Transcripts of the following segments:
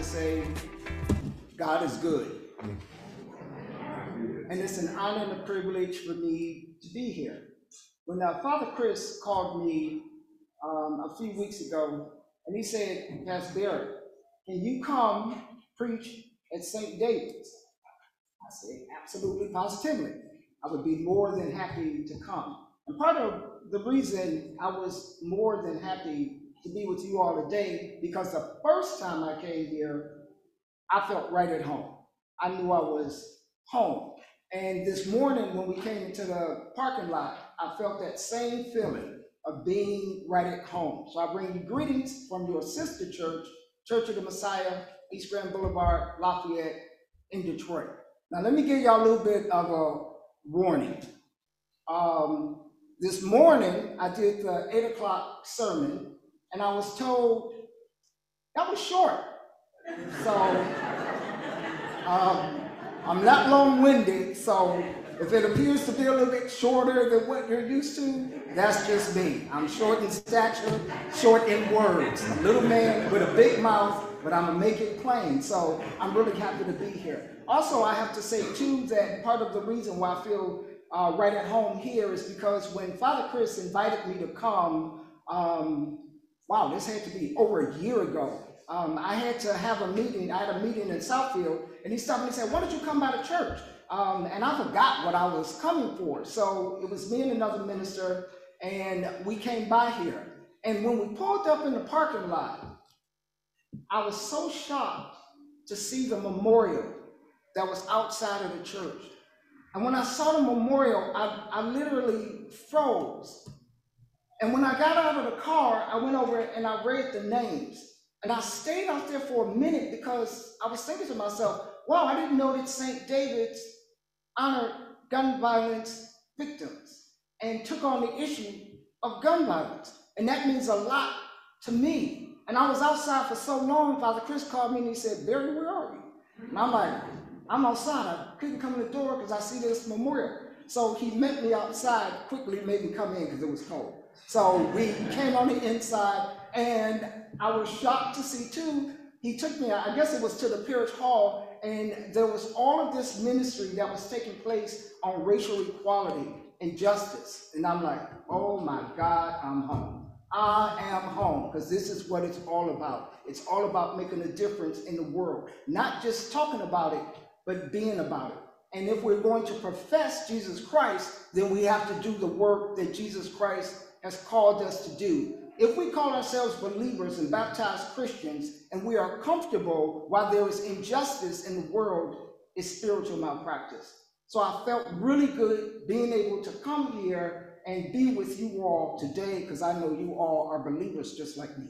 to say, God is good. And it's an honor and a privilege for me to be here. When uh, Father Chris called me um, a few weeks ago, and he said, Pastor Barry, can you come preach at St. David's? I said, absolutely, positively. I would be more than happy to come. And part of the reason I was more than happy to be with you all today, because the first time I came here, I felt right at home. I knew I was home. And this morning, when we came into the parking lot, I felt that same feeling of being right at home. So I bring you greetings from your sister church, Church of the Messiah, East Grand Boulevard, Lafayette, in Detroit. Now, let me give y'all a little bit of a warning. Um, this morning, I did the 8 o'clock sermon, and I was told that was short. So, um, I'm not long-winded, so if it appears to be a little bit shorter than what you're used to, that's just me. I'm short in stature, short in words. A little man with a big mouth, but I'm gonna make it plain. So I'm really happy to be here. Also, I have to say too that part of the reason why I feel uh, right at home here is because when Father Chris invited me to come, um, wow, this had to be over a year ago. Um, I had to have a meeting. I had a meeting in Southfield, and he stopped me and said, "Why don't you come by the church?" Um, and I forgot what I was coming for. So it was me and another minister, and we came by here. And when we pulled up in the parking lot, I was so shocked to see the memorial that was outside of the church. And when I saw the memorial, I, I literally froze. And when I got out of the car, I went over and I read the names. And I stayed out there for a minute because I was thinking to myself, wow, I didn't know that St. David's honored gun violence victims and took on the issue of gun violence. And that means a lot to me. And I was outside for so long, Father Chris called me and he said, Barry, where are you? And I'm like, I'm outside. I couldn't come in the door because I see this memorial. So he met me outside, quickly made me come in because it was cold. So we came on the inside, and I was shocked to see too. He took me, I guess it was to the Parish Hall, and there was all of this ministry that was taking place on racial equality and justice. And I'm like, oh my God, I'm home. I am home because this is what it's all about. It's all about making a difference in the world, not just talking about it, but being about it. And if we're going to profess Jesus Christ, then we have to do the work that Jesus Christ has called us to do. If we call ourselves believers and baptized Christians and we are comfortable while there is injustice in the world, it's spiritual malpractice. So I felt really good being able to come here and be with you all today because I know you all are believers just like me.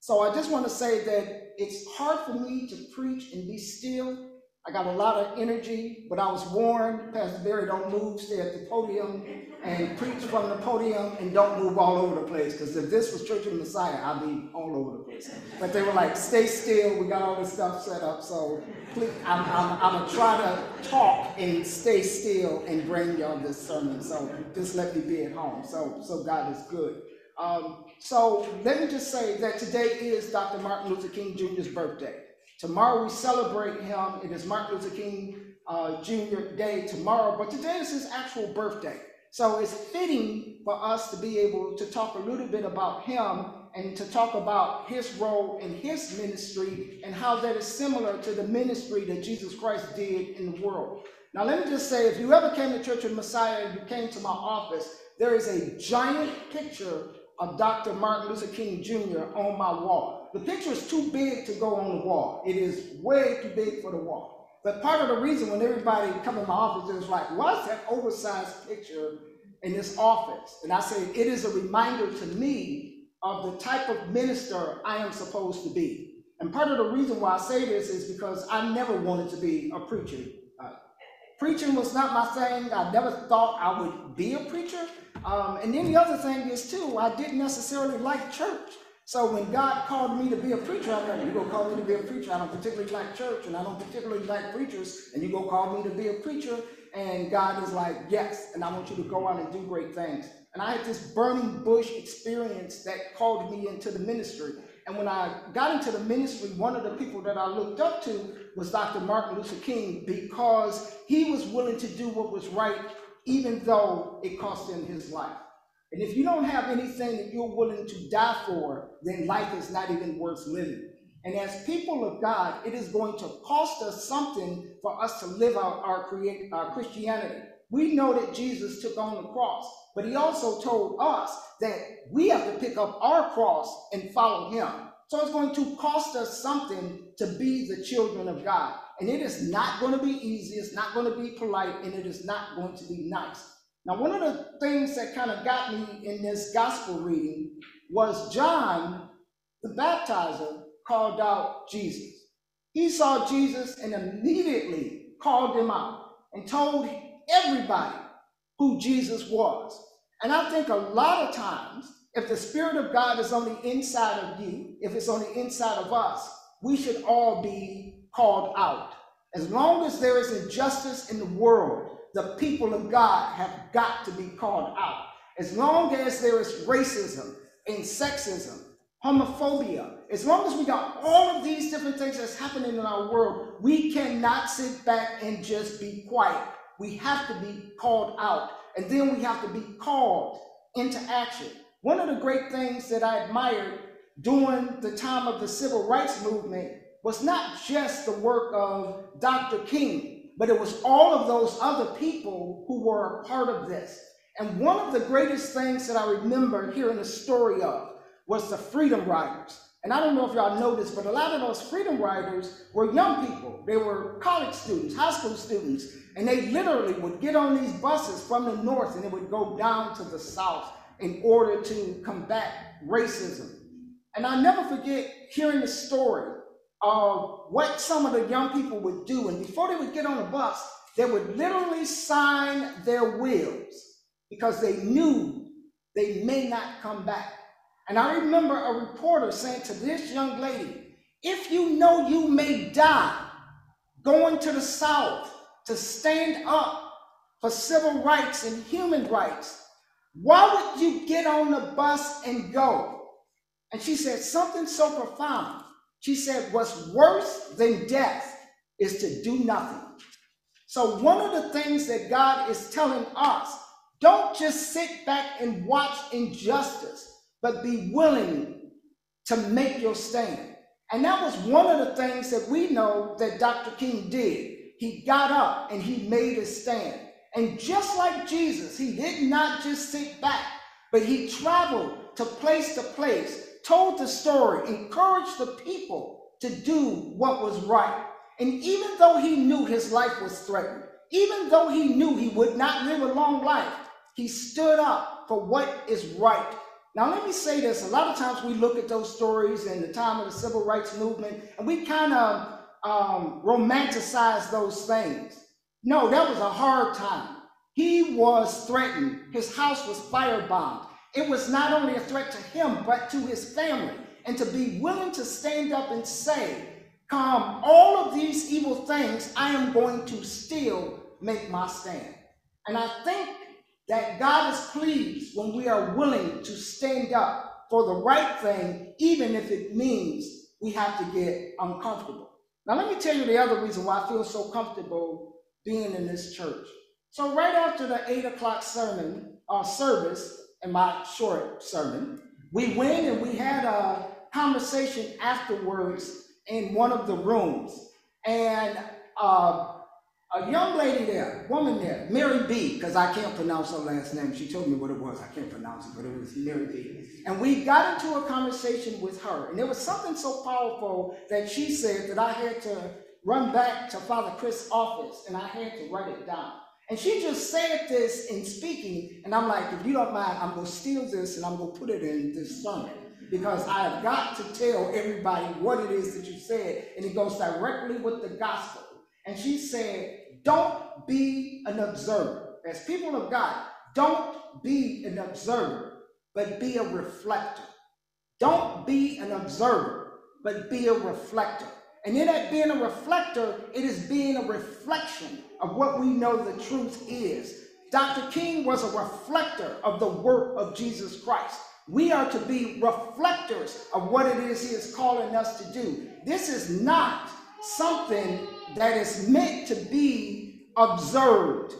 So I just want to say that it's hard for me to preach and be still I got a lot of energy, but I was warned, Pastor Barry, don't move, stay at the podium and preach from the podium and don't move all over the place. Because if this was Church of the Messiah, I'd be all over the place. But they were like, stay still, we got all this stuff set up. So please, I'm, I'm, I'm going to try to talk and stay still and bring y'all this sermon. So just let me be at home. So, so God is good. Um, so let me just say that today is Dr. Martin Luther King Jr.'s birthday. Tomorrow we celebrate him. It is Martin Luther King uh, Jr. Day tomorrow, but today is his actual birthday. So it's fitting for us to be able to talk a little bit about him and to talk about his role in his ministry and how that is similar to the ministry that Jesus Christ did in the world. Now, let me just say if you ever came to Church of Messiah and you came to my office, there is a giant picture of Dr. Martin Luther King Jr. on my wall. The picture is too big to go on the wall. It is way too big for the wall. But part of the reason when everybody come in my office is like, why is that oversized picture in this office. And I say it is a reminder to me of the type of minister I am supposed to be. And part of the reason why I say this is because I never wanted to be a preacher. Uh, preaching was not my thing. I never thought I would be a preacher. Um, and then the other thing is, too, I didn't necessarily like church. So when God called me to be a preacher, I'm like, you gonna call me to be a preacher? I don't particularly like church, and I don't particularly like preachers, and you gonna call me to be a preacher? And God is like, yes, and I want you to go out and do great things. And I had this burning bush experience that called me into the ministry. And when I got into the ministry, one of the people that I looked up to was Dr. Martin Luther King because he was willing to do what was right, even though it cost him his life. And if you don't have anything that you're willing to die for, then life is not even worth living. And as people of God, it is going to cost us something for us to live out our, create, our Christianity. We know that Jesus took on the cross, but he also told us that we have to pick up our cross and follow him. So it's going to cost us something to be the children of God. And it is not going to be easy, it's not going to be polite, and it is not going to be nice. Now, one of the things that kind of got me in this gospel reading was John, the baptizer, called out Jesus. He saw Jesus and immediately called him out and told everybody who Jesus was. And I think a lot of times, if the Spirit of God is on the inside of you, if it's on the inside of us, we should all be called out. As long as there is injustice in the world, the people of God have got to be called out. As long as there is racism and sexism, homophobia, as long as we got all of these different things that's happening in our world, we cannot sit back and just be quiet. We have to be called out, and then we have to be called into action. One of the great things that I admired during the time of the civil rights movement was not just the work of Dr. King, but it was all of those other people who were a part of this. And one of the greatest things that I remember hearing the story of was the Freedom Riders. And I don't know if y'all this, but a lot of those Freedom Riders were young people. They were college students, high school students, and they literally would get on these buses from the north and they would go down to the south in order to combat racism. And I never forget hearing the story of what some of the young people would do. And before they would get on the bus, they would literally sign their wills because they knew they may not come back. And I remember a reporter saying to this young lady, if you know you may die going to the South to stand up for civil rights and human rights, why would you get on the bus and go? And she said something so profound. She said, What's worse than death is to do nothing. So, one of the things that God is telling us don't just sit back and watch injustice, but be willing to make your stand. And that was one of the things that we know that Dr. King did. He got up and he made a stand. And just like Jesus, he did not just sit back, but he traveled to place to place told the story, encouraged the people to do what was right. And even though he knew his life was threatened, even though he knew he would not live a long life, he stood up for what is right. Now, let me say this. A lot of times we look at those stories in the time of the civil rights movement and we kind of um, romanticize those things. No, that was a hard time. He was threatened. His house was firebombed. It was not only a threat to him, but to his family. And to be willing to stand up and say, Come, all of these evil things, I am going to still make my stand. And I think that God is pleased when we are willing to stand up for the right thing, even if it means we have to get uncomfortable. Now, let me tell you the other reason why I feel so comfortable being in this church. So, right after the 8 o'clock sermon uh, service, in my short sermon. We went and we had a conversation afterwards in one of the rooms. And uh, a young lady there, woman there, Mary B, because I can't pronounce her last name. She told me what it was. I can't pronounce it, but it was Mary B. And we got into a conversation with her. And there was something so powerful that she said that I had to run back to Father Chris' office and I had to write it down. And she just said this in speaking, and I'm like, if you don't mind, I'm going to steal this and I'm going to put it in this sermon because I have got to tell everybody what it is that you said, and it goes directly with the gospel. And she said, Don't be an observer. As people of God, don't be an observer, but be a reflector. Don't be an observer, but be a reflector. And in that being a reflector, it is being a reflection of what we know the truth is. Dr. King was a reflector of the work of Jesus Christ. We are to be reflectors of what it is he is calling us to do. This is not something that is meant to be observed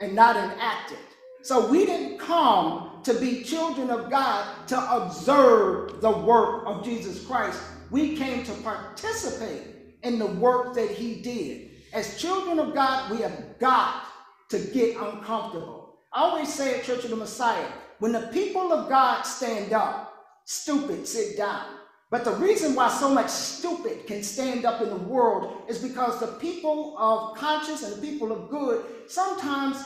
and not enacted. So we didn't come to be children of God to observe the work of Jesus Christ. We came to participate in the work that he did. As children of God, we have got to get uncomfortable. I always say at Church of the Messiah, when the people of God stand up, stupid sit down. But the reason why so much stupid can stand up in the world is because the people of conscience and the people of good, sometimes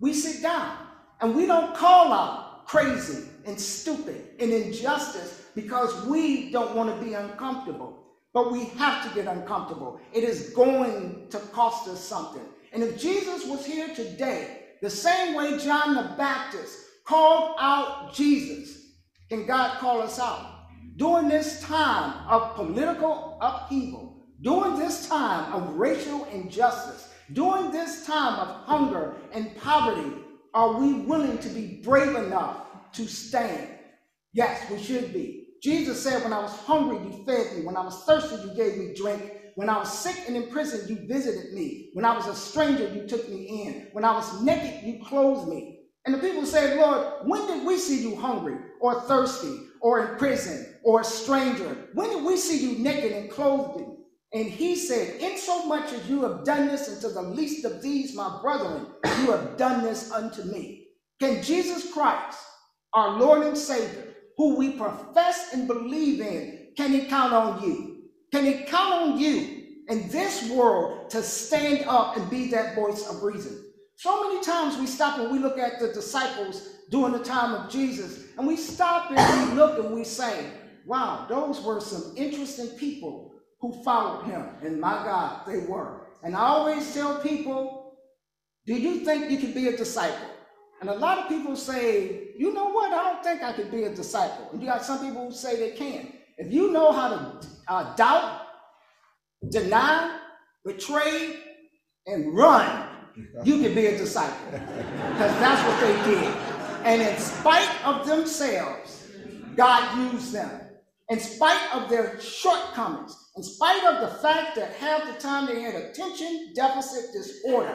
we sit down and we don't call out crazy and stupid and injustice because we don't want to be uncomfortable. But we have to get uncomfortable. It is going to cost us something. And if Jesus was here today, the same way John the Baptist called out Jesus. Can God call us out? During this time of political upheaval, during this time of racial injustice, during this time of hunger and poverty, are we willing to be brave enough to stand? Yes, we should be. Jesus said, When I was hungry, you fed me. When I was thirsty, you gave me drink. When I was sick and in prison, you visited me. When I was a stranger, you took me in. When I was naked, you clothed me. And the people said, Lord, when did we see you hungry or thirsty or in prison or a stranger? When did we see you naked and clothed you? And he said, In so much as you have done this unto the least of these, my brethren, you have done this unto me. Can Jesus Christ, our Lord and Savior, who we profess and believe in, can he count on you? Can he count on you in this world to stand up and be that voice of reason? So many times we stop and we look at the disciples during the time of Jesus, and we stop and we look and we say, wow, those were some interesting people who followed him. And my God, they were. And I always tell people, do you think you can be a disciple? And a lot of people say, you know what, I don't think I could be a disciple. And you got some people who say they can. If you know how to uh, doubt, deny, betray, and run, you can be a disciple. Because that's what they did. And in spite of themselves, God used them. In spite of their shortcomings, in spite of the fact that half the time they had attention deficit disorder,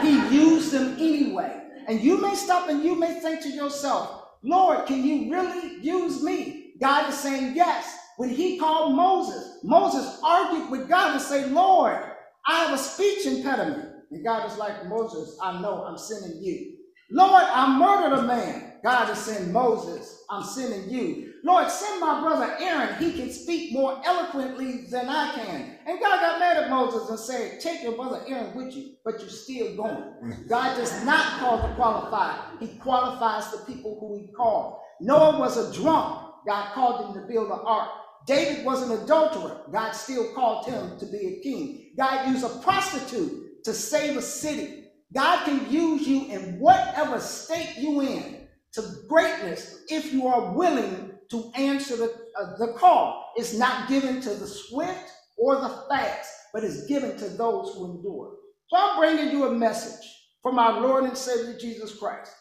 he used them anyway. And you may stop and you may think to yourself, Lord, can you really use me? God is saying yes. When he called Moses, Moses argued with God and said, Lord, I have a speech impediment. And God is like, Moses, I know I'm sending you. Lord, I murdered a man. God is saying, Moses, I'm sending you. Lord, send my brother Aaron. He can speak more eloquently than I can. And God got mad at Moses and said, Take your brother Aaron with you, but you're still going. God does not call the qualified, He qualifies the people who He called. Noah was a drunk. God called him to build an ark. David was an adulterer. God still called him to be a king. God used a prostitute to save a city. God can use you in whatever state you're in to greatness if you are willing to answer the, uh, the call. It's not given to the swift or the fast, but it's given to those who endure. So I'm bringing you a message from our Lord and Savior Jesus Christ.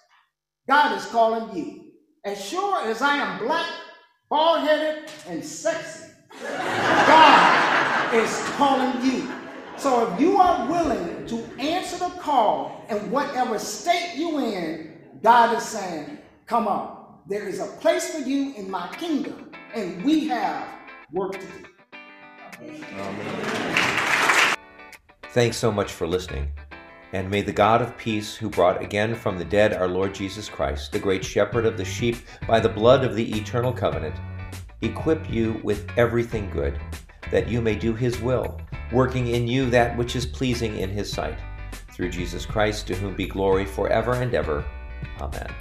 God is calling you. As sure as I am black, bald headed, and sexy, God is calling you. So if you are willing to answer the call in whatever state you're in, God is saying, come on, there is a place for you in my kingdom, and we have work to do. Amen. Thanks so much for listening. And may the God of peace, who brought again from the dead our Lord Jesus Christ, the great shepherd of the sheep, by the blood of the eternal covenant, equip you with everything good, that you may do his will working in you that which is pleasing in his sight through Jesus Christ, to whom be glory forever and ever. Amen.